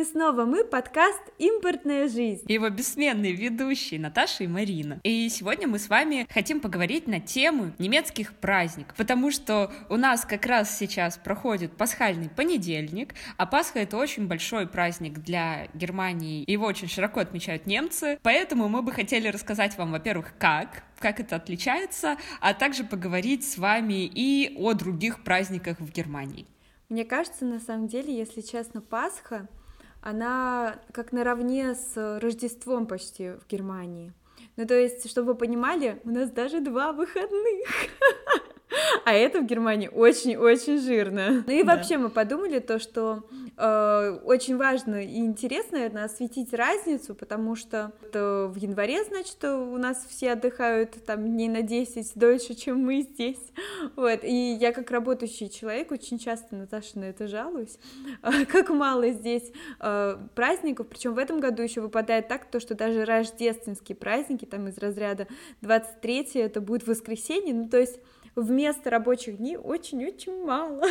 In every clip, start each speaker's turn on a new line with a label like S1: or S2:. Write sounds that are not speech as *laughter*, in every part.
S1: Вами снова мы, подкаст «Импортная жизнь».
S2: И его бессменные ведущие Наташа и Марина. И сегодня мы с вами хотим поговорить на тему немецких праздников, потому что у нас как раз сейчас проходит пасхальный понедельник, а Пасха — это очень большой праздник для Германии, его очень широко отмечают немцы, поэтому мы бы хотели рассказать вам, во-первых, как, как это отличается, а также поговорить с вами и о других праздниках в Германии.
S1: Мне кажется, на самом деле, если честно, Пасха, она как наравне с Рождеством почти в Германии. Ну, то есть, чтобы вы понимали, у нас даже два выходных. *laughs* А это в Германии очень-очень жирно. Ну и вообще мы подумали то, что очень важно и интересно, наверное, осветить разницу, потому что в январе, значит, у нас все отдыхают там дней на 10 дольше, чем мы здесь. *laughs* Вот, и я как работающий человек очень часто, Наташа, на это жалуюсь, *laughs* как мало здесь э, праздников, причем в этом году еще выпадает так, то, что даже рождественские праздники, там из разряда 23 это будет воскресенье, ну то есть вместо рабочих дней очень-очень мало. *laughs*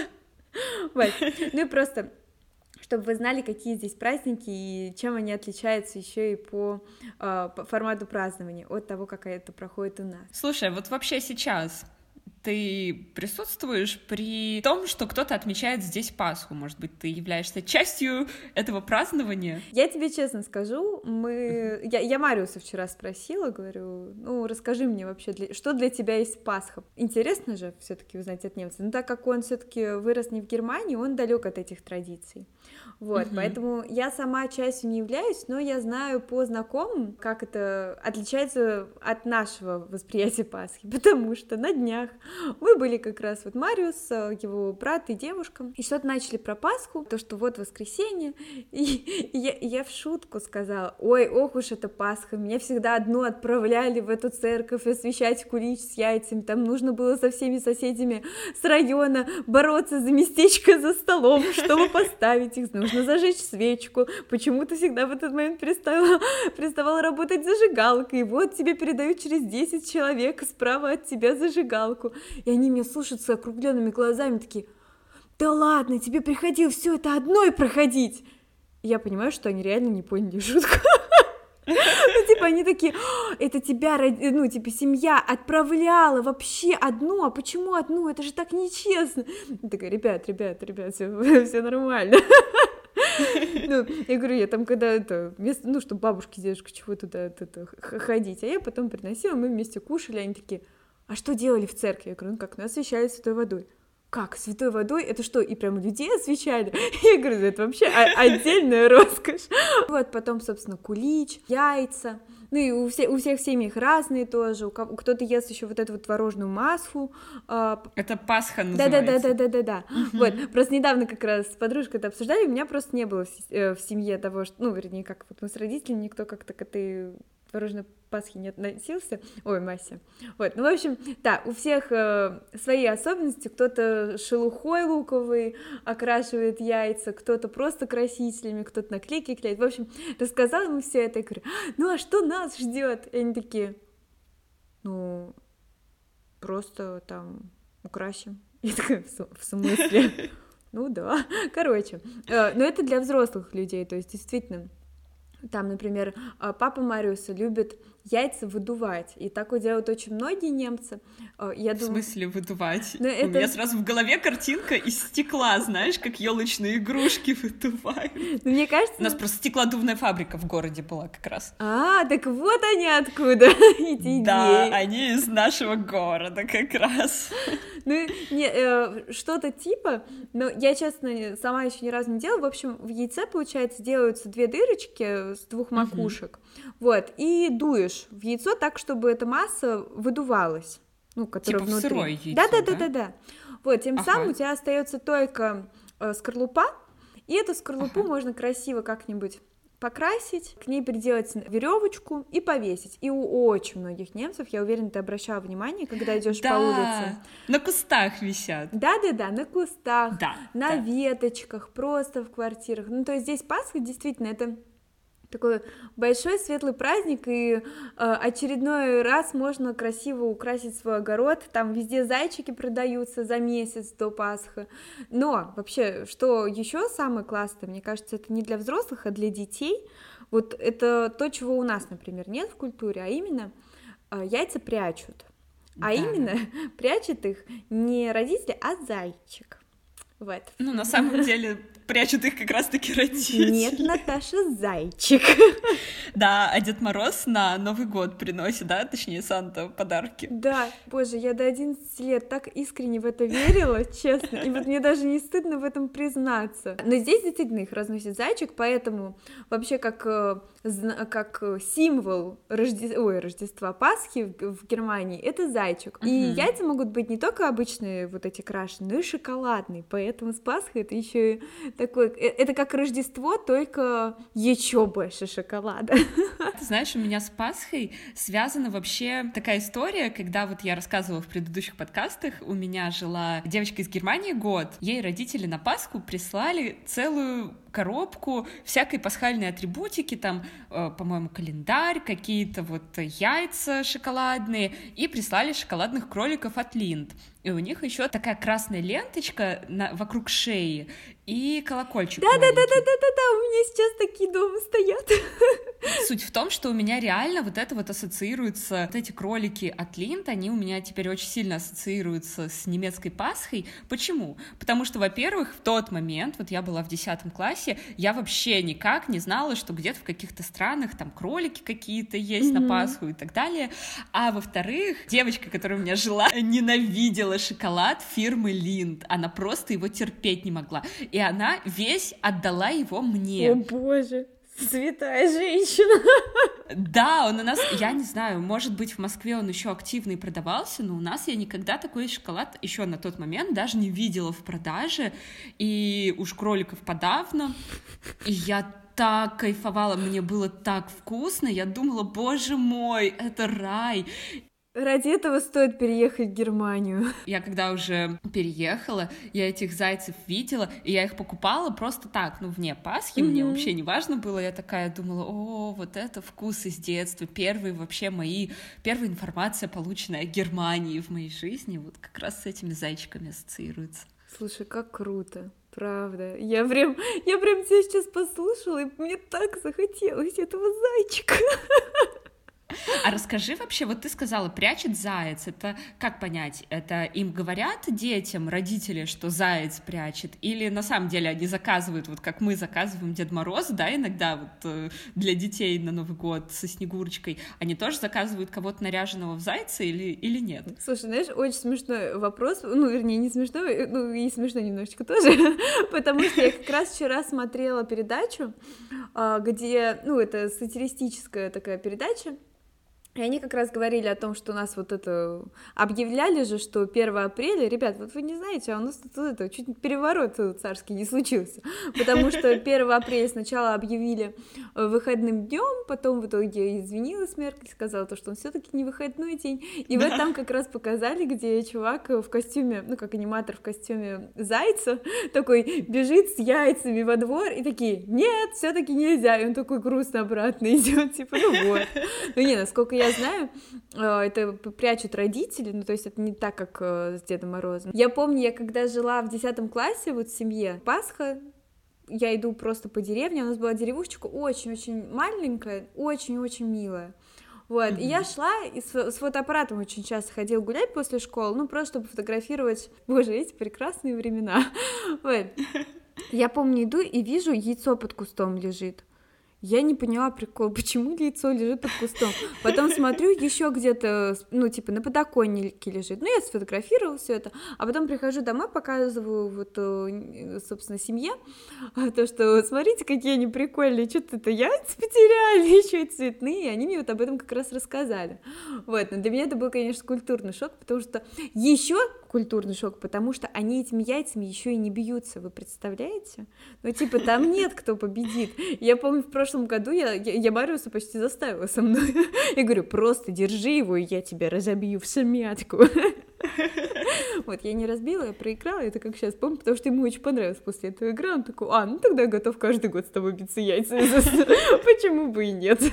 S1: Вот. Ну и просто чтобы вы знали, какие здесь праздники и чем они отличаются еще и по, э, по формату празднования от того, как это проходит у нас.
S2: Слушай, вот вообще сейчас ты присутствуешь при том, что кто-то отмечает здесь Пасху? Может быть, ты являешься частью этого празднования?
S1: Я тебе честно скажу, мы... Я, я Мариуса вчера спросила, говорю, ну, расскажи мне вообще, для... что для тебя есть Пасха? Интересно же все таки узнать от немца. Но так как он все таки вырос не в Германии, он далек от этих традиций. Вот, угу. поэтому я сама частью не являюсь, но я знаю по знакомым, как это отличается от нашего восприятия Пасхи, *laughs* потому что на днях мы были как раз вот Мариус, его брат и девушка, и что-то начали про Пасху, то, что вот воскресенье, *laughs* и я, я в шутку сказала, ой, ох уж это Пасха, меня всегда одну отправляли в эту церковь освещать кулич с яйцами, там нужно было со всеми соседями с района бороться за местечко за столом, чтобы *laughs* поставить их, нужно зажечь свечку, почему-то всегда в этот момент переставала, *laughs* переставала работать зажигалка, и вот тебе передают через 10 человек справа от тебя зажигалку, и они меня слушают с округленными глазами, такие, да ладно, тебе приходилось все это одной проходить. И я понимаю, что они реально не поняли шутку. *laughs* Ну, типа, они такие, это тебя, ну, типа, семья отправляла вообще одну, а почему одну? Это же так нечестно. Такая, ребят, ребят, ребят, все, *laughs* все нормально. *laughs* Ну, я говорю, я там когда это, вместо, ну, чтобы бабушки, дедушка чего туда это, ходить, а я потом приносила, мы вместе кушали, они такие, а что делали в церкви? Я говорю, ну как, нас освещали святой водой. Как, святой водой? Это что, и прям людей освещали? *laughs* Я говорю, это вообще отдельная *laughs* роскошь. Вот, потом, собственно, кулич, яйца. Ну и у, все, у всех семьях разные тоже. У кто-то ест еще вот эту вот творожную маску.
S2: А, это Пасха называется.
S1: Да-да-да-да-да-да. Вот, просто недавно как раз с подружкой это обсуждали, у меня просто не было в э, семье того, что, ну, вернее, как вот мы с родителями, никто как-то к этой творожной Пасхи не относился, ой, Мася, вот, ну, в общем, да, у всех э, свои особенности, кто-то шелухой луковый окрашивает яйца, кто-то просто красителями, кто-то наклейки клеит, в общем, рассказала ему все это, и говорю, ну, а что нас ждет? И они такие, ну, просто там украсим. Я такая, в смысле? *laughs* Ну да, короче, э, но это для взрослых людей, то есть действительно, там, например, а, папа Мариуса любит яйца выдувать, и такое делают очень многие немцы.
S2: А, я в думаю... смысле выдувать? Но ну, это... У меня сразу в голове картинка из стекла, знаешь, как елочные игрушки *laughs* выдувают.
S1: Ну, мне кажется...
S2: У нас просто стеклодувная фабрика в городе была как раз.
S1: А, так вот они откуда, *laughs* эти
S2: Да, они из нашего города как раз.
S1: Ну, не, э, что-то типа, но я, честно, сама еще ни разу не делала. В общем, в яйце, получается, делаются две дырочки с двух макушек, угу. вот, и дуешь в яйцо так, чтобы эта масса выдувалась, ну, которая
S2: типа
S1: внутри.
S2: сырое яйцо,
S1: да, да, да, да, да. Вот, тем ага. самым у тебя остается только э, скорлупа, и эту скорлупу ага. можно красиво как-нибудь покрасить, к ней приделать веревочку и повесить. И у очень многих немцев, я уверена, ты обращала внимание, когда идешь да, по улице.
S2: На кустах висят.
S1: Да, да, да, на кустах, да, на да. веточках, просто в квартирах. Ну, то есть здесь Пасха действительно это такой большой светлый праздник, и э, очередной раз можно красиво украсить свой огород, там везде зайчики продаются за месяц до Пасхи. Но вообще, что еще самое классное, мне кажется, это не для взрослых, а для детей. Вот это то, чего у нас, например, нет в культуре, а именно э, яйца прячут. А да. именно *laughs* прячет их не родители, а зайчик. Вот.
S2: Ну, на самом деле, *laughs* прячут их как раз-таки родители.
S1: Нет, Наташа зайчик.
S2: Да, а Дед Мороз на Новый год приносит, да, точнее, Санта подарки.
S1: Да, боже, я до 11 лет так искренне в это верила, честно, и вот мне даже не стыдно в этом признаться. Но здесь действительно их разносит зайчик, поэтому вообще как э, как символ Рожде... Ой, Рождества Пасхи в Германии это зайчик. Uh-huh. И яйца могут быть не только обычные вот эти крашеные, но и шоколадные. Поэтому с Пасхой это еще такой, э, это как Рождество, только еще больше шоколада. *laughs*
S2: Ты знаешь, у меня с Пасхой связана вообще такая история, когда вот я рассказывала в предыдущих подкастах, у меня жила девочка из Германии год, ей родители на Пасху прислали целую коробку всякой пасхальной атрибутики, там, э, по-моему, календарь, какие-то вот яйца шоколадные, и прислали шоколадных кроликов от Линд. И у них еще такая красная ленточка на, вокруг шеи и колокольчик.
S1: Да, да, да, да, да, да, да, у меня сейчас такие дома стоят. *laughs*
S2: Суть в том, что у меня реально вот это вот ассоциируется, вот эти кролики от Линд, они у меня теперь очень сильно ассоциируются с немецкой Пасхой. Почему? Потому что, во-первых, в тот момент, вот я была в 10 классе, я вообще никак не знала, что где-то в каких-то странах там кролики какие-то есть mm-hmm. на Пасху и так далее. А во-вторых, девочка, которая у меня жила, *laughs* ненавидела шоколад фирмы Линд. Она просто его терпеть не могла. И она весь отдала его мне.
S1: О боже. Святая женщина.
S2: Да, он у нас, я не знаю, может быть, в Москве он еще активно и продавался, но у нас я никогда такой шоколад еще на тот момент даже не видела в продаже, и уж кроликов подавно, и я так кайфовала, мне было так вкусно, я думала, боже мой, это рай.
S1: Ради этого стоит переехать в Германию.
S2: Я когда уже переехала, я этих зайцев видела, и я их покупала просто так, ну, вне Пасхи, mm-hmm. мне вообще не важно было, я такая думала, о, вот это вкус из детства, первые вообще мои, первая информация, полученная о Германии в моей жизни, вот как раз с этими зайчиками ассоциируется.
S1: Слушай, как круто. Правда. Я прям, я прям тебя сейчас послушала, и мне так захотелось этого зайчика. *laughs*
S2: А расскажи вообще, вот ты сказала, прячет заяц, это как понять? Это им говорят детям, родители, что заяц прячет? Или на самом деле они заказывают, вот как мы заказываем Дед Мороз, да, иногда вот э, для детей на Новый год со Снегурочкой, они тоже заказывают кого-то наряженного в зайца или, или нет?
S1: Слушай, знаешь, очень смешной вопрос, ну, вернее, не смешной, ну, и смешной немножечко тоже, *laughs* потому что я как раз вчера смотрела передачу, а, где, ну, это сатиристическая такая передача, и они как раз говорили о том, что у нас вот это... Объявляли же, что 1 апреля, ребят, вот вы не знаете, а у нас тут это, чуть переворот царский не случился, *laughs* потому что 1 апреля сначала объявили э, выходным днем, потом в итоге извинилась Меркель, сказала то, что он все таки не выходной день, и вот там как раз показали, где чувак в костюме, ну, как аниматор в костюме зайца, *laughs* такой бежит с яйцами во двор, и такие, нет, все таки нельзя, и он такой грустно обратно *laughs* идет, типа, ну вот. Ну не, насколько я знаю, э, это прячут родители, ну, то есть это не так, как э, с Дедом Морозом. Я помню, я когда жила в 10 классе, вот в семье, Пасха, я иду просто по деревне, у нас была деревушечка очень-очень маленькая, очень-очень милая. Вот, mm-hmm. и я шла и с, с фотоаппаратом очень часто ходила гулять после школы, ну, просто чтобы фотографировать, боже, эти прекрасные времена. *laughs* Вот. Я помню, иду и вижу, яйцо под кустом лежит. Я не поняла прикол, *laughs* почему яйцо лежит под кустом. Потом смотрю, еще где-то, ну, типа, на подоконнике лежит. Ну, я сфотографировала все это, а потом прихожу домой, показываю вот, э, собственно, семье, *laughs* то, что смотрите, какие они прикольные, что-то это яйца потеряли, *laughs* еще и цветные, и они мне вот об этом как раз рассказали. Вот, но для меня это был, конечно, культурный шок, потому что еще культурный шок, потому что они этими яйцами еще и не бьются, вы представляете? Ну, типа, там нет кто победит. Я помню, в прошлом году я, я, я Мариуса почти заставила со мной. *laughs* Я говорю, просто держи его, и я тебя разобью в самятку. *laughs* Вот, я не разбила, я проиграла, это как сейчас помню, потому что ему очень понравилось после этого игры, он такой, а, ну тогда я готов каждый год с тобой биться яйцами, *laughs* почему бы и нет. *laughs*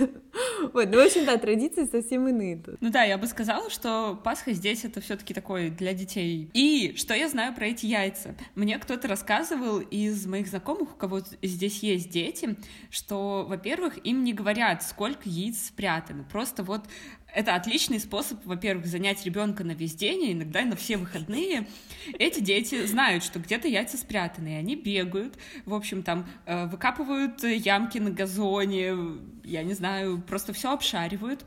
S1: Вот, ну, в общем, да, традиции совсем иные тут.
S2: Ну да, я бы сказала, что Пасха здесь это все таки такой для детей. И что я знаю про эти яйца? Мне кто-то рассказывал из моих знакомых, у кого здесь есть дети, что, во-первых, им не говорят, сколько яиц спрятано. Просто вот это отличный способ, во-первых, занять ребенка на весь день, и на все выходные. Эти дети знают, что где-то яйца спрятаны, и они бегают, в общем, там э, выкапывают ямки на газоне, я не знаю, просто все обшаривают.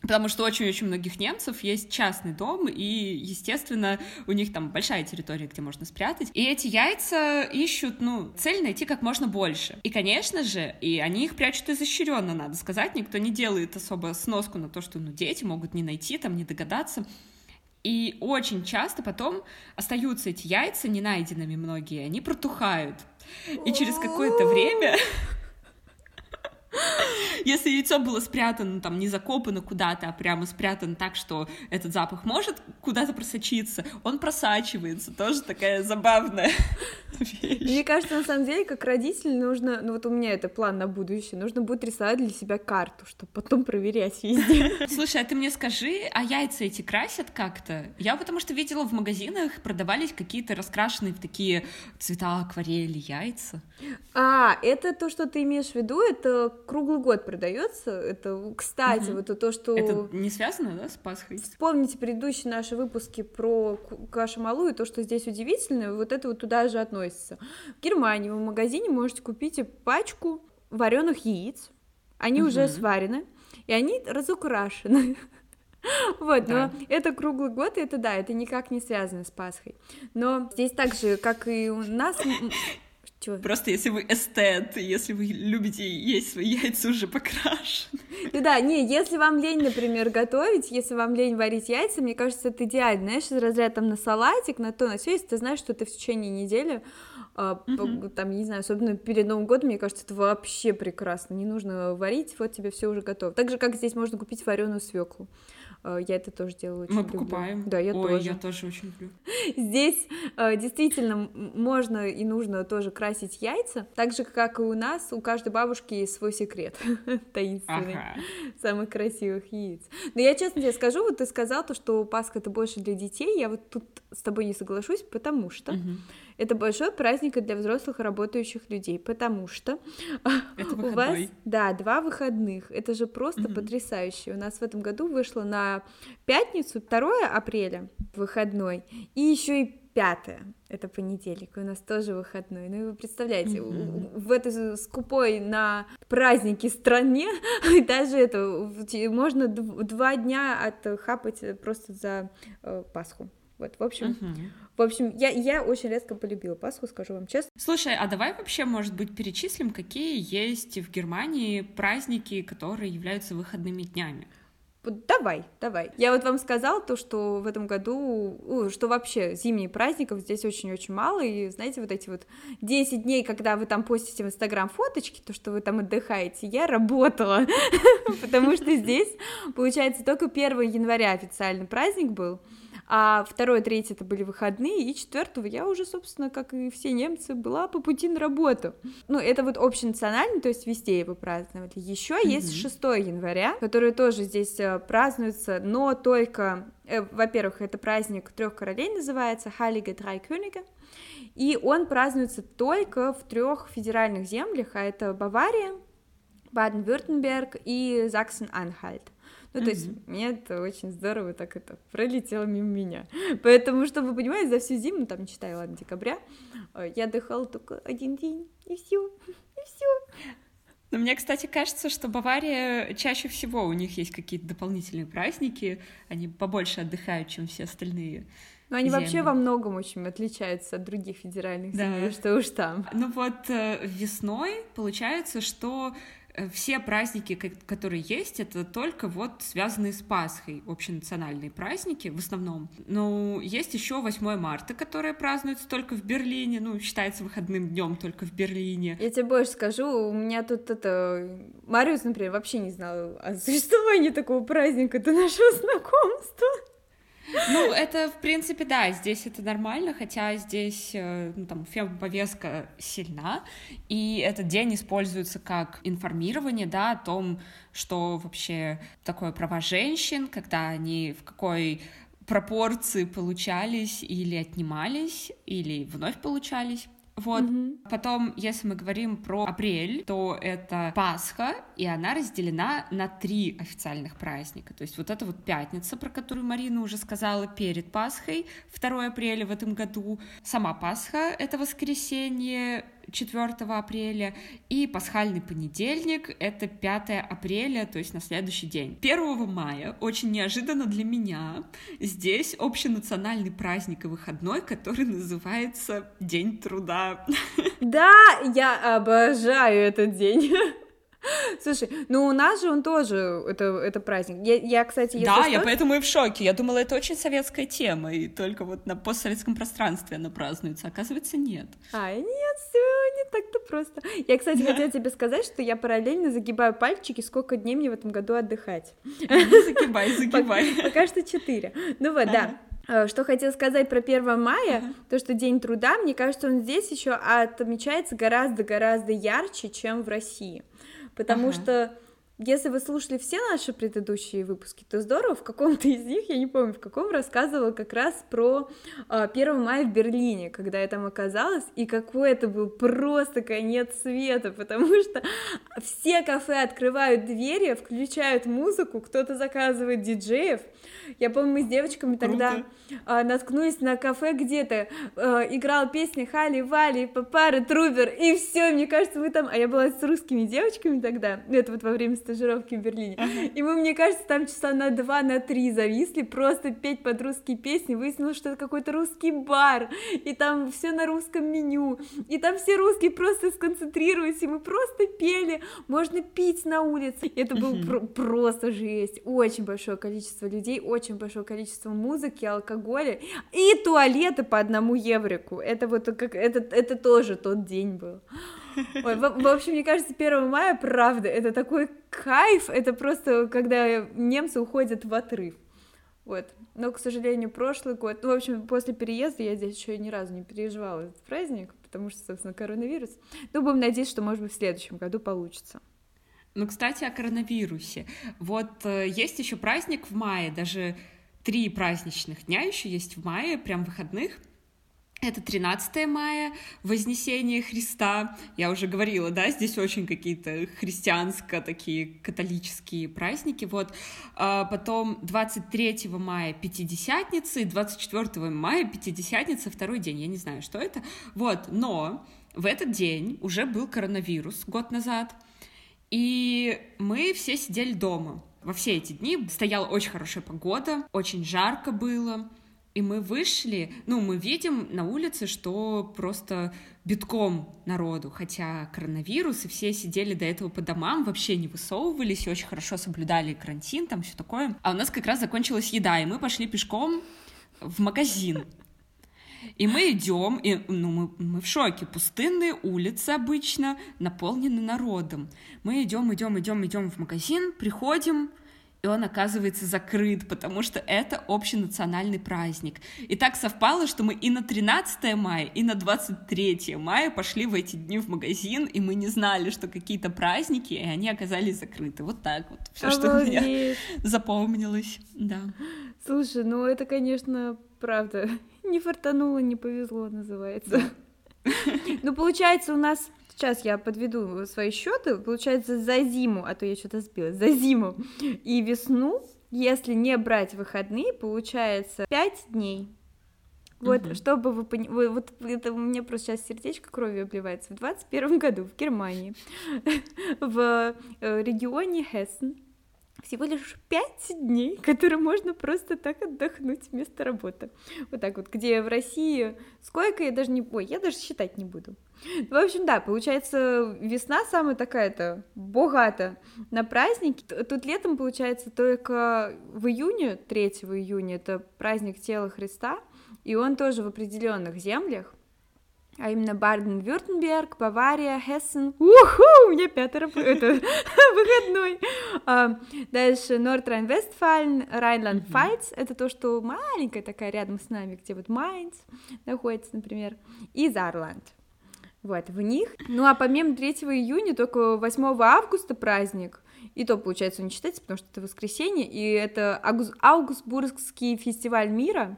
S2: Потому что очень-очень многих немцев есть частный дом, и, естественно, у них там большая территория, где можно спрятать. И эти яйца ищут, ну, цель найти как можно больше. И, конечно же, и они их прячут изощренно, надо сказать, никто не делает особо сноску на то, что, ну, дети могут не найти, там, не догадаться. И очень часто потом остаются эти яйца не найденными многие, они протухают. И через какое-то время Если яйцо было спрятано, там, не закопано куда-то, а прямо спрятано так, что этот запах может куда-то просочиться, он просачивается, тоже такая забавная *laughs*
S1: вещь. Мне кажется, на самом деле, как родитель нужно, ну вот у меня это план на будущее, нужно будет рисовать для себя карту, чтобы потом проверять везде. *laughs*
S2: Слушай, а ты мне скажи, а яйца эти красят как-то? Я потому что видела в магазинах продавались какие-то раскрашенные в такие цвета акварели яйца.
S1: А, это то, что ты имеешь в виду, это круглый год продается. Это, кстати, угу. вот то, что...
S2: Это не связано, да, с Пасхой?
S1: Вспомните предыдущие наши выпуски про кашу-малу и то, что здесь удивительно, вот это вот туда же относится. В Германии в магазине можете купить пачку вареных яиц. Они угу. уже сварены, и они разукрашены. *laughs* Вот, да. но это круглый год, и это да, это никак не связано с Пасхой. Но здесь так же, как и у нас,
S2: чего? Просто если вы эстет, если вы любите есть свои яйца уже покрашены.
S1: Ну да, не, если вам лень, например, готовить, если вам лень варить яйца, мне кажется, это идеально, знаешь, из разряда там на салатик, на то, на все, если ты знаешь, что ты в течение недели Uh-huh. там, не знаю, особенно перед Новым годом, мне кажется, это вообще прекрасно. Не нужно варить, вот тебе все уже готово. Так же, как здесь можно купить вареную свеклу. Э, я это тоже делаю очень
S2: Мы люблю. покупаем.
S1: Да, я
S2: Ой,
S1: тоже.
S2: я тоже очень люблю. *laughs*
S1: Здесь э, действительно можно и нужно тоже красить яйца, так же, как и у нас, у каждой бабушки есть свой секрет *laughs* таинственный, ага. самых красивых яиц. Но я честно тебе скажу, вот ты сказал то, что Пасха это больше для детей, я вот тут с тобой не соглашусь, потому что угу. Это большой праздник для взрослых работающих людей, потому что *laughs* у вас, да, два выходных. Это же просто угу. потрясающе. У нас в этом году вышло на пятницу, 2 апреля, выходной, и еще и пятое, это понедельник, у нас тоже выходной. Ну, вы представляете, mm-hmm. в этой скупой на праздники стране *laughs* даже это можно два дня отхапать просто за э, Пасху. Вот, в общем, uh-huh. В общем, я, я очень резко полюбила Пасху, скажу вам честно.
S2: Слушай, а давай вообще, может быть, перечислим, какие есть в Германии праздники, которые являются выходными днями?
S1: Давай, давай. Я вот вам сказала то, что в этом году, что вообще зимних праздников здесь очень-очень мало, и знаете, вот эти вот 10 дней, когда вы там постите в Инстаграм фоточки, то, что вы там отдыхаете, я работала, *laughs* потому что здесь, получается, только 1 января официальный праздник был, а второй, третий это были выходные, и четвертого я уже, собственно, как и все немцы, была по пути на работу. Ну, это вот общенациональный, то есть везде его праздновали. Еще mm-hmm. есть 6 января, который тоже здесь э, празднуется, но только, э, во-первых, это праздник трех королей называется, Drei Könige, и он празднуется только в трех федеральных землях, а это Бавария, Баден-Вюртемберг и Заксен-Анхальт. Ну, то есть, мне это очень здорово так это пролетело мимо меня. *laughs* Поэтому, чтобы вы понимали, за всю зиму, там, не считая, ладно, декабря, э, я отдыхала только один день, и все, и все.
S2: Но мне, кстати, кажется, что Бавария чаще всего у них есть какие-то дополнительные праздники, они побольше отдыхают, чем все остальные.
S1: Но они земли. вообще во многом очень отличаются от других федеральных земель, да. что уж там.
S2: Ну вот э, весной получается, что все праздники, которые есть, это только вот связанные с Пасхой, общенациональные праздники в основном. Но есть еще 8 марта, которое празднуется только в Берлине, ну, считается выходным днем только в Берлине.
S1: Я тебе больше скажу, у меня тут это... Мариус, например, вообще не знал о существовании такого праздника до нашего знакомства.
S2: Ну, это, в принципе, да, здесь это нормально, хотя здесь э, ну, там повестка сильна, и этот день используется как информирование, да, о том, что вообще такое права женщин, когда они в какой пропорции получались или отнимались, или вновь получались. Вот. Mm-hmm. Потом, если мы говорим про апрель, то это Пасха, и она разделена на три официальных праздника. То есть вот это вот пятница, про которую Марина уже сказала перед Пасхой, 2 апреля в этом году. Сама Пасха — это воскресенье, 4 апреля, и пасхальный понедельник — это 5 апреля, то есть на следующий день. 1 мая, очень неожиданно для меня, здесь общенациональный праздник и выходной, который называется День труда.
S1: Да, я обожаю этот день. *laughs* Слушай, ну у нас же он тоже, это, это праздник. Я, я кстати,
S2: если Да, что... я поэтому и в шоке. Я думала, это очень советская тема, и только вот на постсоветском пространстве она празднуется. Оказывается, нет.
S1: А, нет, все не так-то просто. Я, кстати, да. хотела тебе сказать, что я параллельно загибаю пальчики, сколько дней мне в этом году отдыхать. *laughs*
S2: Загибай, загибай.
S1: Пока, что четыре. Ну вот, да. Э, что хотела сказать про 1 мая, uh-huh. то, что День труда, мне кажется, он здесь еще отмечается гораздо-гораздо ярче, чем в России потому ага. что если вы слушали все наши предыдущие выпуски, то здорово, в каком-то из них, я не помню, в каком рассказывала как раз про э, а, 1 мая в Берлине, когда я там оказалась, и какой это был просто конец света, потому что все кафе открывают двери, включают музыку, кто-то заказывает диджеев. Я помню, мы с девочками тогда э, наткнулись на кафе где-то, э, играл песня Хали, Вали, Папары, Трубер, и все, мне кажется, мы там, а я была с русскими девочками тогда, это вот во время стажировки в Берлине. Uh-huh. И мы, мне кажется, там часа на два, на три зависли, просто петь под русские песни. Выяснилось, что это какой-то русский бар, и там все на русском меню, и там все русские просто сконцентрируются, и мы просто пели. Можно пить на улице. И это был uh-huh. про- просто жесть. Очень большое количество людей, очень большое количество музыки, алкоголя и туалеты по одному еврику. Это вот как это, это тоже тот день был. *laughs* Ой, в, в общем, мне кажется, 1 мая, правда, это такой кайф, это просто, когда немцы уходят в отрыв. Вот. Но, к сожалению, прошлый год, ну, в общем, после переезда я здесь еще ни разу не переживала этот праздник, потому что, собственно, коронавирус. Ну, будем надеяться, что, может быть, в следующем году получится.
S2: Ну, кстати, о коронавирусе. Вот э, есть еще праздник в мае, даже три праздничных дня еще есть в мае, прям выходных. Это 13 мая, Вознесение Христа. Я уже говорила, да, здесь очень какие-то христианско такие католические праздники. Вот. А потом 23 мая Пятидесятница и 24 мая Пятидесятница второй день. Я не знаю, что это. Вот, но в этот день уже был коронавирус год назад, и мы все сидели дома. Во все эти дни стояла очень хорошая погода, очень жарко было, и мы вышли, ну, мы видим на улице, что просто битком народу, хотя коронавирус, и все сидели до этого по домам, вообще не высовывались, и очень хорошо соблюдали карантин, там все такое. А у нас как раз закончилась еда, и мы пошли пешком в магазин. И мы идем, и ну, мы, мы в шоке. Пустынные улицы обычно наполнены народом. Мы идем, идем, идем, идем в магазин, приходим, и он оказывается закрыт, потому что это общенациональный праздник. И так совпало, что мы и на 13 мая, и на 23 мая пошли в эти дни в магазин, и мы не знали, что какие-то праздники, и они оказались закрыты. Вот так вот. Все, что у меня запомнилось. Да.
S1: Слушай, ну это, конечно, правда. *laughs* Не фартануло, не повезло, называется. Ну, получается, у нас Сейчас я подведу свои счеты. Получается, за зиму, а то я что-то сбилась, за зиму и весну, если не брать выходные, получается 5 дней. Вот, угу. чтобы вы поняли, вот это у меня просто сейчас сердечко кровью обливается. В 21 году в Германии, *laughs* в э, регионе Хессен, всего лишь 5 дней, *laughs* которые можно просто так отдохнуть вместо работы. Вот так вот, где в России сколько, я даже не... Ой, я даже считать не буду. В общем, да, получается, весна самая такая-то богата на праздники. Тут летом, получается, только в июне, 3 июня, это праздник тела Христа, и он тоже в определенных землях, а именно Барден-Вюртемберг, Бавария, Хессен. Уху, у меня пятеро, это *laughs* выходной. А, дальше Норд-Райн-Вестфален, Райнланд-Пфальц, это то, что маленькая такая рядом с нами, где вот Майнц находится, например, и Зарланд. Вот, в них. Ну, а помимо 3 июня, только 8 августа праздник, и то, получается, он не считается, потому что это воскресенье, и это Аугсбургский фестиваль мира.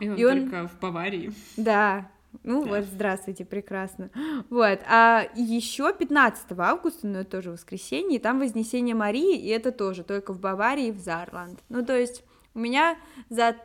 S2: И он, и он только в Баварии.
S1: Да, ну вот, здравствуйте, прекрасно. Вот, а еще 15 августа, ну это тоже воскресенье, там Вознесение Марии, и это тоже только в Баварии и в Зарланд. Ну то есть у меня за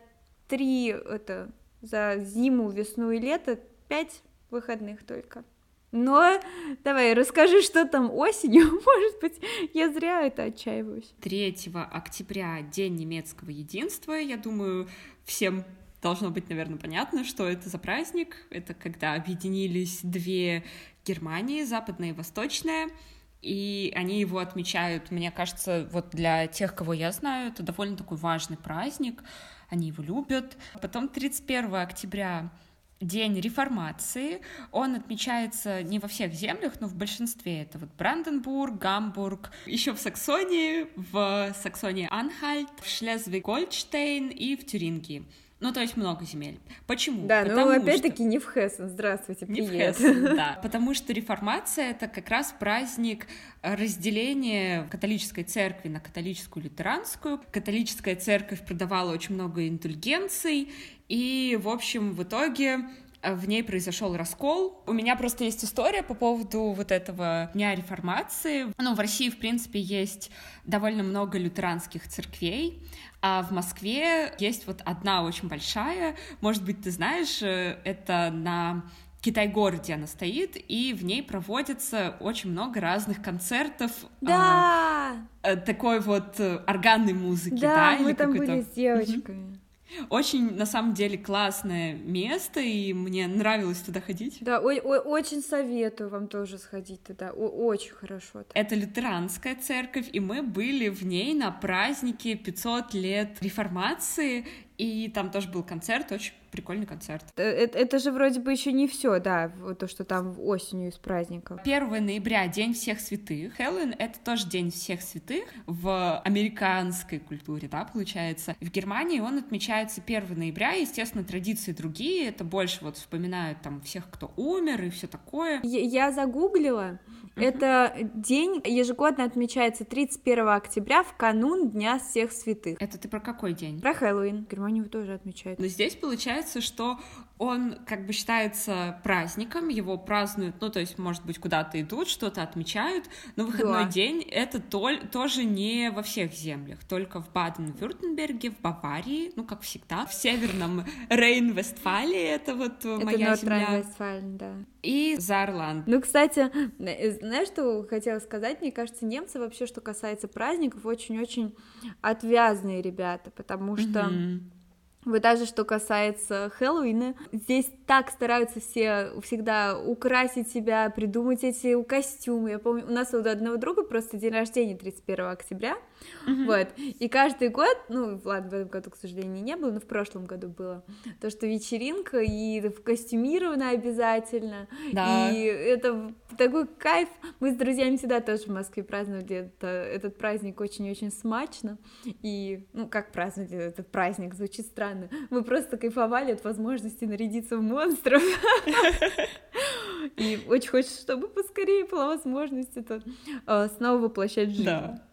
S1: три, это, за зиму, весну и лето пять выходных только. Но давай, расскажи, что там осенью, *laughs* может быть, я зря это отчаиваюсь.
S2: 3 октября, День немецкого единства, я думаю, всем должно быть, наверное, понятно, что это за праздник. Это когда объединились две Германии, западная и восточная, и они его отмечают, мне кажется, вот для тех, кого я знаю, это довольно такой важный праздник, они его любят. Потом 31 октября День реформации. Он отмечается не во всех землях, но в большинстве. Это вот Бранденбург, Гамбург, еще в Саксонии, в Саксонии Анхальт, в Шлезвиг-Гольдштейн и в Тюрингии. Ну, то есть много земель. Почему?
S1: Да, Потому ну опять-таки что... не в Хессен. Здравствуйте, привет.
S2: Не в Хессен, *laughs* да. Потому что реформация — это как раз праздник разделения католической церкви на католическую и лютеранскую. Католическая церковь продавала очень много индульгенций, и, в общем, в итоге в ней произошел раскол. У меня просто есть история по поводу вот этого дня реформации. Ну, в России, в принципе, есть довольно много лютеранских церквей, а в Москве есть вот одна очень большая, может быть, ты знаешь, э, это на Китай-городе она стоит, и в ней проводится очень много разных концертов.
S1: Да!
S2: Э, такой вот э, органной музыки,
S1: да?
S2: Да,
S1: мы там были с девочками.
S2: Очень, на самом деле, классное место, и мне нравилось туда ходить.
S1: Да, ой, ой, очень советую вам тоже сходить туда, о, очень хорошо. Там.
S2: Это лютеранская церковь, и мы были в ней на празднике 500 лет реформации, и там тоже был концерт, очень прикольный концерт.
S1: Это, это же вроде бы еще не все, да, то, что там осенью из праздников.
S2: 1 ноября День всех святых. Хэллоуин — это тоже День всех святых в американской культуре, да, получается. В Германии он отмечается 1 ноября, естественно, традиции другие, это больше вот вспоминают там всех, кто умер и все такое.
S1: Я, я загуглила, uh-huh. это день ежегодно отмечается 31 октября в канун Дня всех святых.
S2: Это ты про какой день?
S1: Про Хэллоуин. Германию тоже отмечают.
S2: Но здесь получается, что он как бы считается праздником, его празднуют, ну, то есть, может быть, куда-то идут, что-то отмечают, но выходной да. день это то, тоже не во всех землях, только в Баден-Вюртемберге, в Баварии, ну, как всегда, в северном Рейн-Вестфалии, это вот это моя земля.
S1: Да.
S2: И Зарланд.
S1: Ну, кстати, знаешь, что хотела сказать? Мне кажется, немцы вообще, что касается праздников, очень-очень отвязные ребята, потому что... Mm-hmm вот даже что касается Хэллоуина, здесь так стараются все всегда украсить себя, придумать эти костюмы. Я помню, у нас у одного друга просто день рождения 31 октября, mm-hmm. вот, и каждый год, ну, ладно, в этом году, к сожалению, не было, но в прошлом году было, то, что вечеринка, и костюмировано обязательно, да. и это такой кайф. Мы с друзьями всегда тоже в Москве праздновали это, этот праздник очень-очень смачно, и, ну, как праздновать этот праздник, звучит странно. Мы просто кайфовали от возможности нарядиться в монстров. *laughs* И очень хочется, чтобы поскорее была возможность это а, снова воплощать жизнь. Да.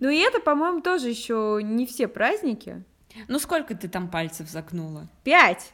S1: Ну и это, по-моему, тоже еще не все праздники.
S2: Ну сколько ты там пальцев загнула?
S1: Пять.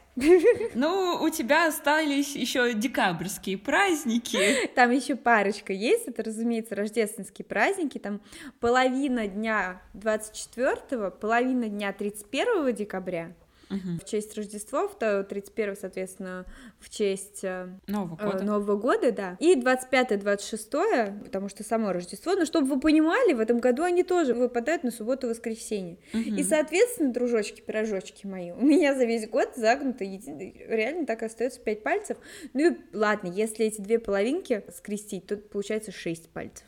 S2: Ну, у тебя остались еще декабрьские праздники.
S1: Там еще парочка есть, это, разумеется, рождественские праздники, там половина дня 24, половина дня 31 декабря, угу. в честь Рождества, 31 соответственно, в честь э,
S2: Нового года. Э,
S1: Нового года, да. И 25-26, потому что само Рождество, но чтобы вы понимали, в этом году они тоже выпадают на субботу-воскресенье. Угу. И, соответственно, дружочки, пирожочки мои, у меня за весь год загнуто, реально так остается 5 пальцев. Ну и ладно, если эти две половинки скрестить, то получается 6 пальцев.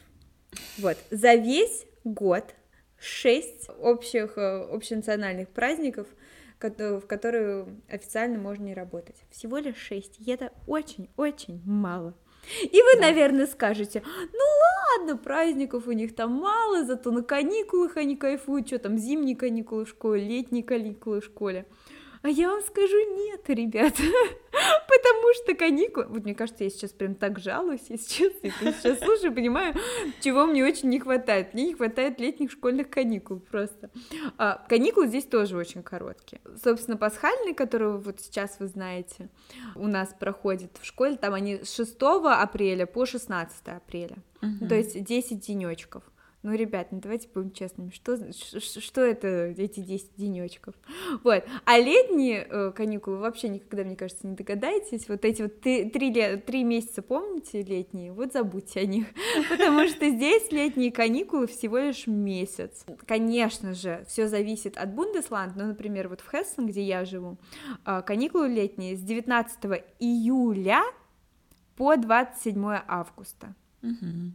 S1: Вот, за весь год 6 общих, э, общенациональных праздников – в которую официально можно не работать. Всего лишь шесть, и это очень-очень мало. И вы, да. наверное, скажете, ну ладно, праздников у них там мало, зато на каникулах они кайфуют, что там, зимние каникулы в школе, летние каникулы в школе. А я вам скажу нет, ребят, *laughs* потому что каникулы... Вот мне кажется, я сейчас прям так жалуюсь, если честно, я сейчас слушаю, понимаю, чего мне очень не хватает. Мне не хватает летних школьных каникул просто. А, каникулы здесь тоже очень короткие. Собственно, пасхальные, которые вот сейчас вы знаете, у нас проходят в школе, там они с 6 апреля по 16 апреля. Угу. То есть 10 денечков. Ну, ребят, ну давайте будем честными, что, что это эти 10 денечков? *laughs* Вот, а летние э, каникулы вообще никогда, мне кажется, не догадаетесь, вот эти вот три, три, три месяца, помните, летние, вот забудьте о них, *laughs* потому что здесь летние каникулы всего лишь месяц. Конечно же, все зависит от Бундесланд, ну, например, вот в Хессен, где я живу, э, каникулы летние с 19 июля по 27 августа.
S2: Угу.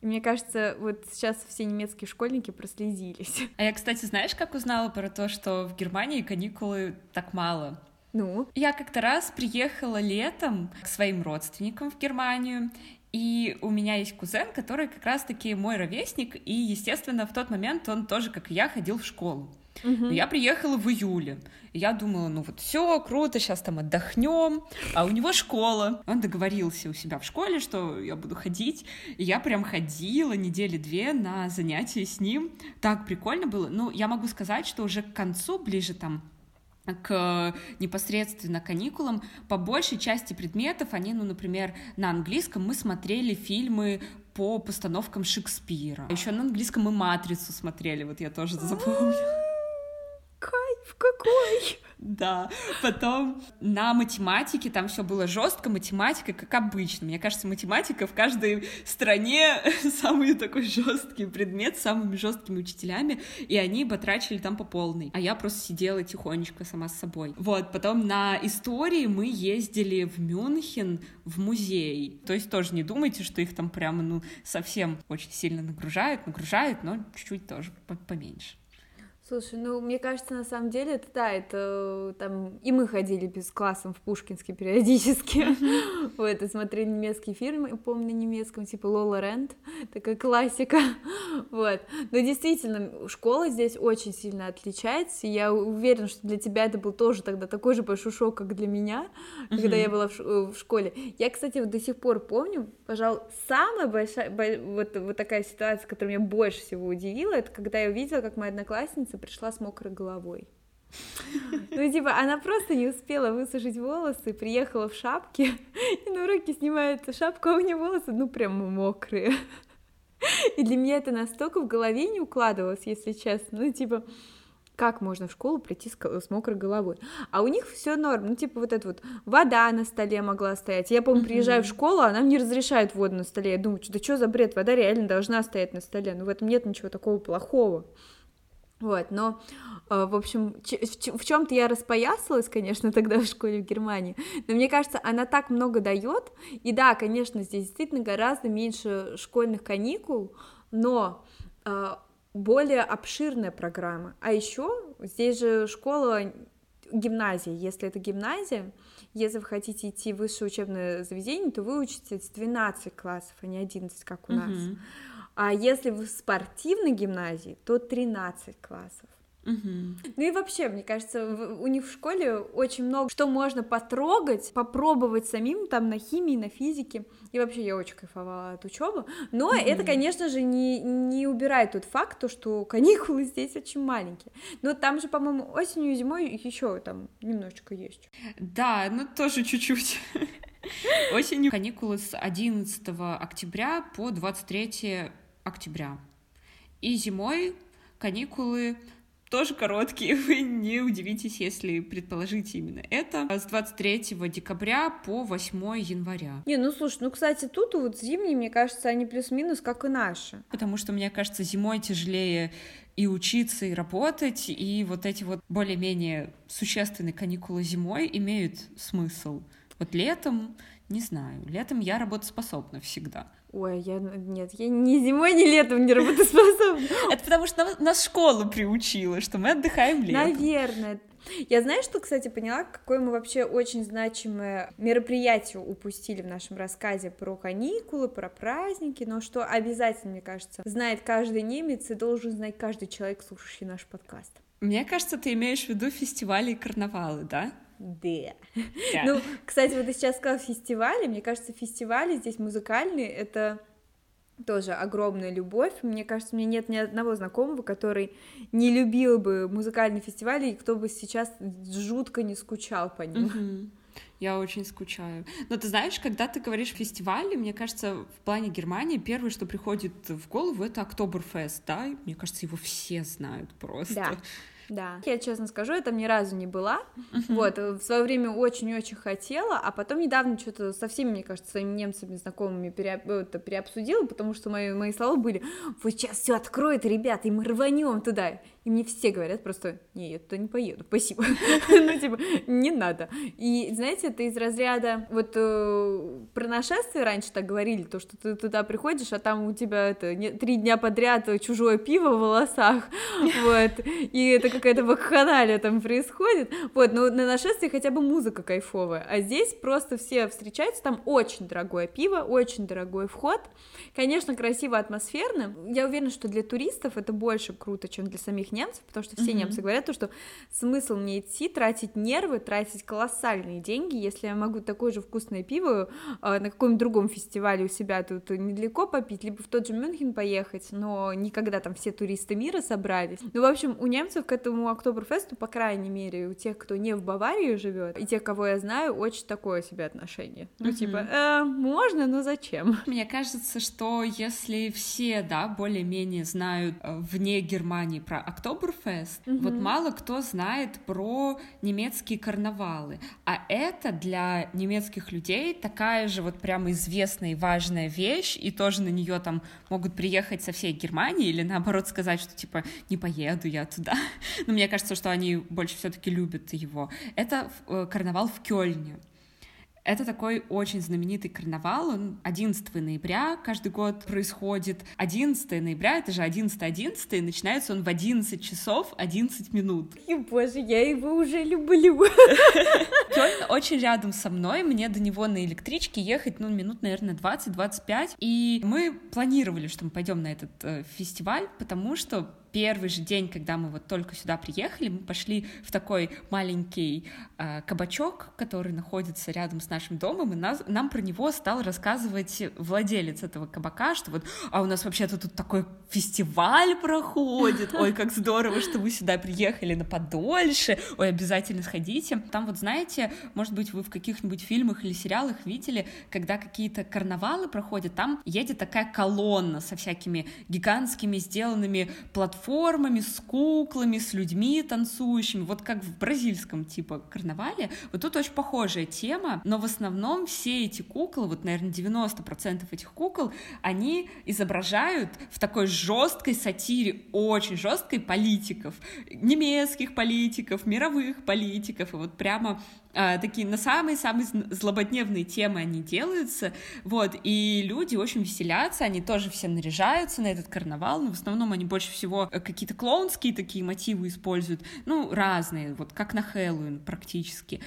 S1: И мне кажется, вот сейчас все немецкие школьники прослезились.
S2: А я, кстати, знаешь, как узнала про то, что в Германии каникулы так мало?
S1: Ну?
S2: Я как-то раз приехала летом к своим родственникам в Германию, и у меня есть кузен, который как раз-таки мой ровесник, и, естественно, в тот момент он тоже, как и я, ходил в школу.
S1: Угу.
S2: Я приехала в июле. И я думала, ну вот все, круто, сейчас там отдохнем. А у него школа. Он договорился у себя в школе, что я буду ходить. И я прям ходила недели две на занятия с ним. Так прикольно было. Ну, я могу сказать, что уже к концу, ближе там к непосредственно каникулам, по большей части предметов, они, ну, например, на английском мы смотрели фильмы по постановкам Шекспира. Еще на английском мы «Матрицу» смотрели, вот я тоже запомнила.
S1: Кайф какой!
S2: Да, потом на математике там все было жестко, математика как обычно. Мне кажется, математика в каждой стране *laughs* самый такой жесткий предмет с самыми жесткими учителями, и они батрачили там по полной. А я просто сидела тихонечко сама с собой. Вот, потом на истории мы ездили в Мюнхен в музей. То есть тоже не думайте, что их там прямо, ну, совсем очень сильно нагружают, нагружают, но чуть-чуть тоже поменьше.
S1: Слушай, ну, мне кажется, на самом деле, это да, это там... И мы ходили без классом в Пушкинске периодически. *laughs* Вот, и смотрели немецкие фильмы, помню, на немецком, типа Лола Рент, *laughs* такая классика. *laughs* Вот. Но действительно, школа здесь очень сильно отличается, и я уверена, что для тебя это был тоже тогда такой же большой шок, как для меня, когда я была в школе. Я, кстати, вот до сих пор помню, пожалуй, самая большая, вот, вот такая ситуация, которая меня больше всего удивила, это когда я увидела, как моя одноклассница пришла с мокрой головой. Ну, типа, она просто не успела высушить волосы, приехала в шапке, *laughs* и на уроке снимает шапку, а у нее волосы, ну, прям мокрые. И для меня это настолько в голове не укладывалось, если честно. Ну, типа, как можно в школу прийти с, с мокрой головой. А у них все норм, ну, типа, вот эта вот вода на столе могла стоять. Я, помню, приезжаю в школу, она мне разрешает воду на столе. Я думаю, да что за бред, вода реально должна стоять на столе. Ну, в этом нет ничего такого плохого. Вот, но, э, в общем, в чем-то я распоясалась, конечно, *laughs* тогда в школе в Германии, но мне кажется, она так много дает, и да, конечно, здесь действительно гораздо меньше школьных каникул, но э, более обширная программа. А еще здесь же школа гимназия, если это гимназия, если вы хотите идти в высшее учебное заведение, то вы учитесь 12 классов, а не 11, как у нас. А если в спортивной гимназии, то 13 классов.
S2: Угу.
S1: Ну и вообще, мне кажется, у них в школе очень много что можно потрогать, попробовать самим там на химии, на физике. И вообще я очень кайфовала от учебы. Но угу. это, конечно же, не, не убирает тот факт, то, что каникулы здесь очень маленькие. Но там же, по-моему, осенью и зимой еще там немножечко есть.
S2: Да, ну тоже чуть-чуть. *laughs* Осенью каникулы с 11 октября по 23 октября. И зимой каникулы тоже короткие, *laughs* вы не удивитесь, если предположите именно это. С 23 декабря по 8 января.
S1: Не, ну слушай, ну, кстати, тут вот зимние, мне кажется, они плюс-минус, как и наши.
S2: Потому что, мне кажется, зимой тяжелее и учиться, и работать, и вот эти вот более-менее существенные каникулы зимой имеют смысл. Вот летом, не знаю, летом я работоспособна всегда.
S1: Ой, я нет, я ни зимой, ни летом не работоспособна. *laughs*
S2: Это потому что нас школа приучила, что мы отдыхаем летом.
S1: Наверное. Я знаю, что, кстати, поняла, какое мы вообще очень значимое мероприятие упустили в нашем рассказе про каникулы, про праздники, но что обязательно, мне кажется, знает каждый немец и должен знать каждый человек, слушающий наш подкаст.
S2: Мне кажется, ты имеешь в виду фестивали и карнавалы, да?
S1: Да. да. Ну, кстати, вот ты сейчас сказал фестивали, мне кажется, фестивали здесь музыкальные, это тоже огромная любовь. Мне кажется, у меня нет ни одного знакомого, который не любил бы музыкальные фестивали, и кто бы сейчас жутко не скучал по ним.
S2: Mm-hmm. Я очень скучаю. Но ты знаешь, когда ты говоришь фестивали, мне кажется, в плане Германии первое, что приходит в голову, это Октоберфест, да? Мне кажется, его все знают просто.
S1: Да. Да. Я честно скажу, я там ни разу не была. Вот, в свое время очень-очень хотела, а потом недавно что-то со всеми, мне кажется, своими немцами знакомыми пере... это, переобсудила, потому что мои, мои слова были: вот сейчас все откроет, ребята, и мы рванем туда. И мне все говорят просто, не, я туда не поеду, спасибо. *laughs* ну, типа, не надо. И, знаете, это из разряда, вот э, про нашествие раньше так говорили, то, что ты туда приходишь, а там у тебя это три дня подряд чужое пиво в волосах, *laughs* вот, и это какая-то вакханалия там происходит, вот, но на нашествии хотя бы музыка кайфовая, а здесь просто все встречаются, там очень дорогое пиво, очень дорогой вход, конечно, красиво, атмосферно, я уверена, что для туристов это больше круто, чем для самих самих немцев, потому что все mm-hmm. немцы говорят то, что смысл мне идти, тратить нервы, тратить колоссальные деньги, если я могу такое же вкусное пиво э, на каком-нибудь другом фестивале у себя тут недалеко попить, либо в тот же Мюнхен поехать, но никогда там все туристы мира собрались. Ну, в общем, у немцев к этому Октоберфесту, по крайней мере, у тех, кто не в Баварии живет, и тех, кого я знаю, очень такое себе отношение. Mm-hmm. Ну, типа, э, можно, но зачем?
S2: Мне кажется, что если все, да, более-менее знают э, вне Германии про Октоберфест, mm-hmm. вот мало кто знает про немецкие карнавалы, а это для немецких людей такая же вот прямо известная и важная вещь, и тоже на нее там могут приехать со всей Германии или наоборот сказать, что типа не поеду я туда. *laughs* Но мне кажется, что они больше все-таки любят его. Это э, карнавал в Кёльне. Это такой очень знаменитый карнавал, он 11 ноября каждый год происходит. 11 ноября, это же 11-11, и начинается он в 11 часов 11 минут.
S1: И, боже, я его уже люблю.
S2: Кёльн очень рядом со мной, мне до него на электричке ехать, ну, минут, наверное, 20-25, и мы планировали, что мы пойдем на этот э, фестиваль, потому что первый же день, когда мы вот только сюда приехали, мы пошли в такой маленький э, кабачок, который находится рядом с нашим домом, и нас, нам про него стал рассказывать владелец этого кабака, что вот, а у нас вообще-то тут такой фестиваль проходит, ой, как здорово, что вы сюда приехали на подольше, ой, обязательно сходите. Там вот, знаете, может быть, вы в каких-нибудь фильмах или сериалах видели, когда какие-то карнавалы проходят, там едет такая колонна со всякими гигантскими сделанными платформами, платформами, с куклами, с людьми танцующими, вот как в бразильском типа карнавале. Вот тут очень похожая тема, но в основном все эти куклы, вот, наверное, 90% этих кукол, они изображают в такой жесткой сатире, очень жесткой политиков, немецких политиков, мировых политиков, и вот прямо а, такие на самые-самые злободневные темы они делаются, вот, и люди очень веселятся, они тоже все наряжаются на этот карнавал, но в основном они больше всего э, какие-то клоунские такие мотивы используют, ну, разные, вот, как на Хэллоуин практически,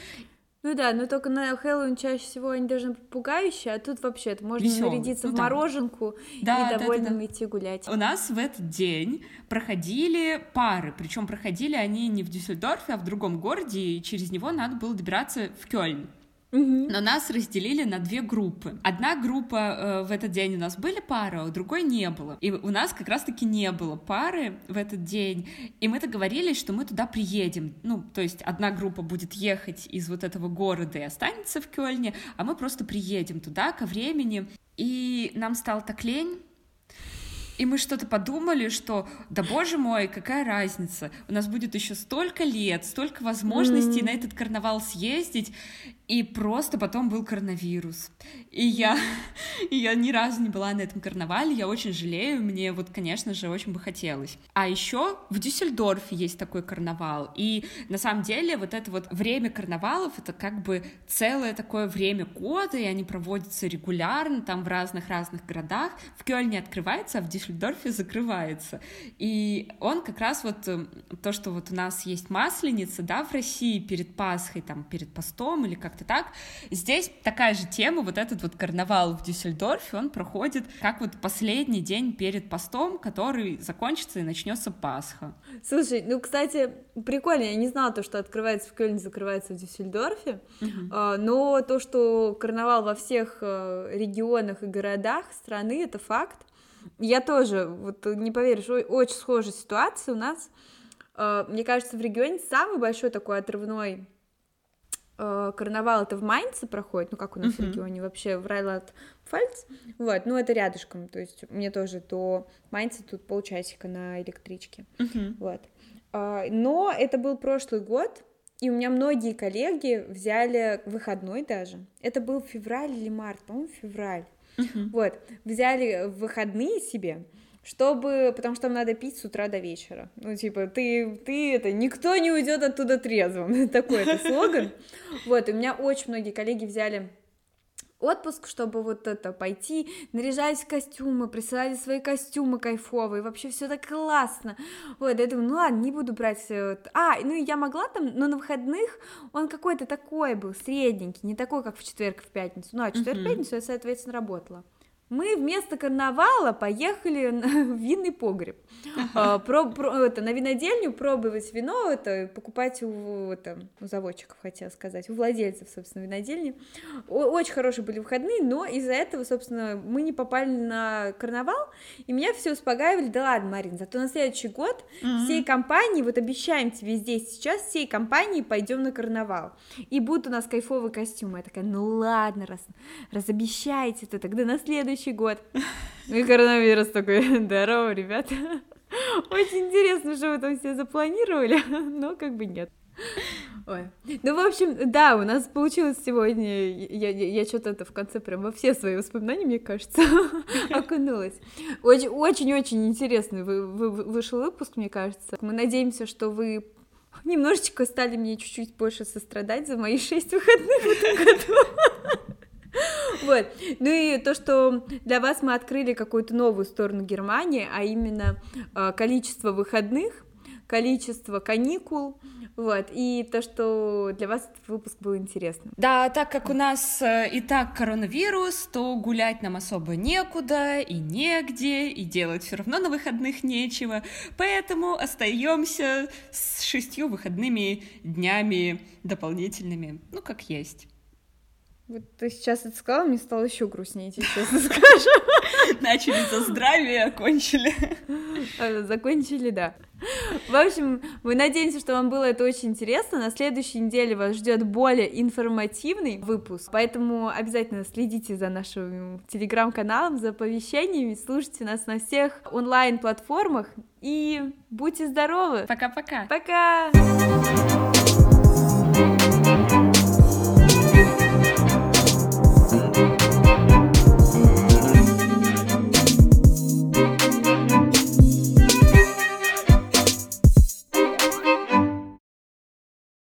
S1: ну да, но только на Хэллоуин чаще всего они должны быть пугающие, а тут вообще можно Весёлый. нарядиться ну, в мороженку да. и да, довольным да, да. идти гулять.
S2: У нас в этот день проходили пары, причем проходили они не в Дюссельдорфе, а в другом городе, и через него надо было добираться в Кёльн. Но нас разделили на две группы. Одна группа э, в этот день у нас были пары, а у другой не было. И у нас как раз-таки не было пары в этот день. И мы договорились, что мы туда приедем. Ну, то есть одна группа будет ехать из вот этого города и останется в Кёльне, а мы просто приедем туда ко времени. И нам стало так лень, и мы что-то подумали, что, да боже мой, какая разница, у нас будет еще столько лет, столько возможностей mm-hmm. на этот карнавал съездить, и просто потом был коронавирус. И я, *laughs* и я ни разу не была на этом карнавале, я очень жалею, мне вот, конечно же, очень бы хотелось. А еще в Дюссельдорфе есть такой карнавал, и на самом деле вот это вот время карнавалов, это как бы целое такое время года, и они проводятся регулярно, там в разных-разных городах. В Кёльне открывается, а в Дюссельдорфе закрывается. И он как раз вот э, то, что вот у нас есть масленица, да, в России перед Пасхой, там, перед постом или как-то так, здесь такая же тема, вот этот вот карнавал в Дюссельдорфе, он проходит как вот последний день перед постом, который закончится и начнется Пасха.
S1: Слушай, ну, кстати, прикольно, я не знала то, что открывается в Кёльне, закрывается в Дюссельдорфе, uh-huh. но то, что карнавал во всех э, регионах и городах страны, это факт. Я тоже, вот не поверишь, очень схожая ситуация у нас. Э, мне кажется, в регионе самый большой такой отрывной карнавал это в Майнце проходит, ну как у нас uh-huh. в регионе вообще, в Райлат Фальц, вот, ну это рядышком, то есть мне тоже до Майнца тут полчасика на электричке, uh-huh. вот. А, но это был прошлый год, и у меня многие коллеги взяли выходной даже, это был февраль или март, по-моему, февраль, uh-huh. вот, взяли выходные себе, чтобы, потому что там надо пить с утра до вечера. Ну, типа, ты, ты это, никто не уйдет оттуда трезвым. *laughs* Такой это слоган. Вот, у меня очень многие коллеги взяли отпуск, чтобы вот это пойти, наряжались в костюмы, присылали свои костюмы кайфовые, вообще все так классно. Вот, я думаю, ну ладно, не буду брать. Э, а, ну я могла там, но на выходных он какой-то такой был, средненький, не такой, как в четверг, в пятницу. Ну, а четверг, в пятницу я, соответственно, работала мы вместо карнавала поехали *laughs* в винный погреб. Uh-huh. Про, про, это, на винодельню пробовать вино, это покупать у, это, у заводчиков, хотела сказать, у владельцев, собственно, винодельни. О, очень хорошие были выходные, но из-за этого, собственно, мы не попали на карнавал, и меня все успокаивали, да ладно, Марин, зато на следующий год uh-huh. всей компании, вот обещаем тебе здесь сейчас, всей компании пойдем на карнавал, и будут у нас кайфовые костюмы. Я такая, ну ладно, раз, раз обещаете, то тогда на следующий следующий год. И коронавирус такой, *laughs* здорово, ребята. Очень интересно, что вы там все запланировали, *laughs* но как бы нет. Ой. Ну, в общем, да, у нас получилось сегодня, я, я, я что-то это в конце прям во все свои воспоминания, мне кажется, *laughs* окунулась. Очень-очень интересный вы, вы, вышел выпуск, мне кажется. Мы надеемся, что вы немножечко стали мне чуть-чуть больше сострадать за мои шесть выходных в этом году. Вот. Ну и то, что для вас мы открыли какую-то новую сторону Германии, а именно а, количество выходных, количество каникул, вот, и то, что для вас этот выпуск был интересным.
S2: Да, так как у нас э, и так коронавирус, то гулять нам особо некуда и негде, и делать все равно на выходных нечего, поэтому остаемся с шестью выходными днями дополнительными, ну, как есть.
S1: Вот ты сейчас это сказала, мне стало еще грустнее, тебе честно скажу. *laughs*
S2: Начали за здравие, окончили.
S1: А, закончили, да. В общем, мы надеемся, что вам было это очень интересно. На следующей неделе вас ждет более информативный выпуск, поэтому обязательно следите за нашим телеграм-каналом, за оповещениями, слушайте нас на всех онлайн-платформах и будьте здоровы!
S2: Пока-пока!
S1: Пока! -пока. Пока.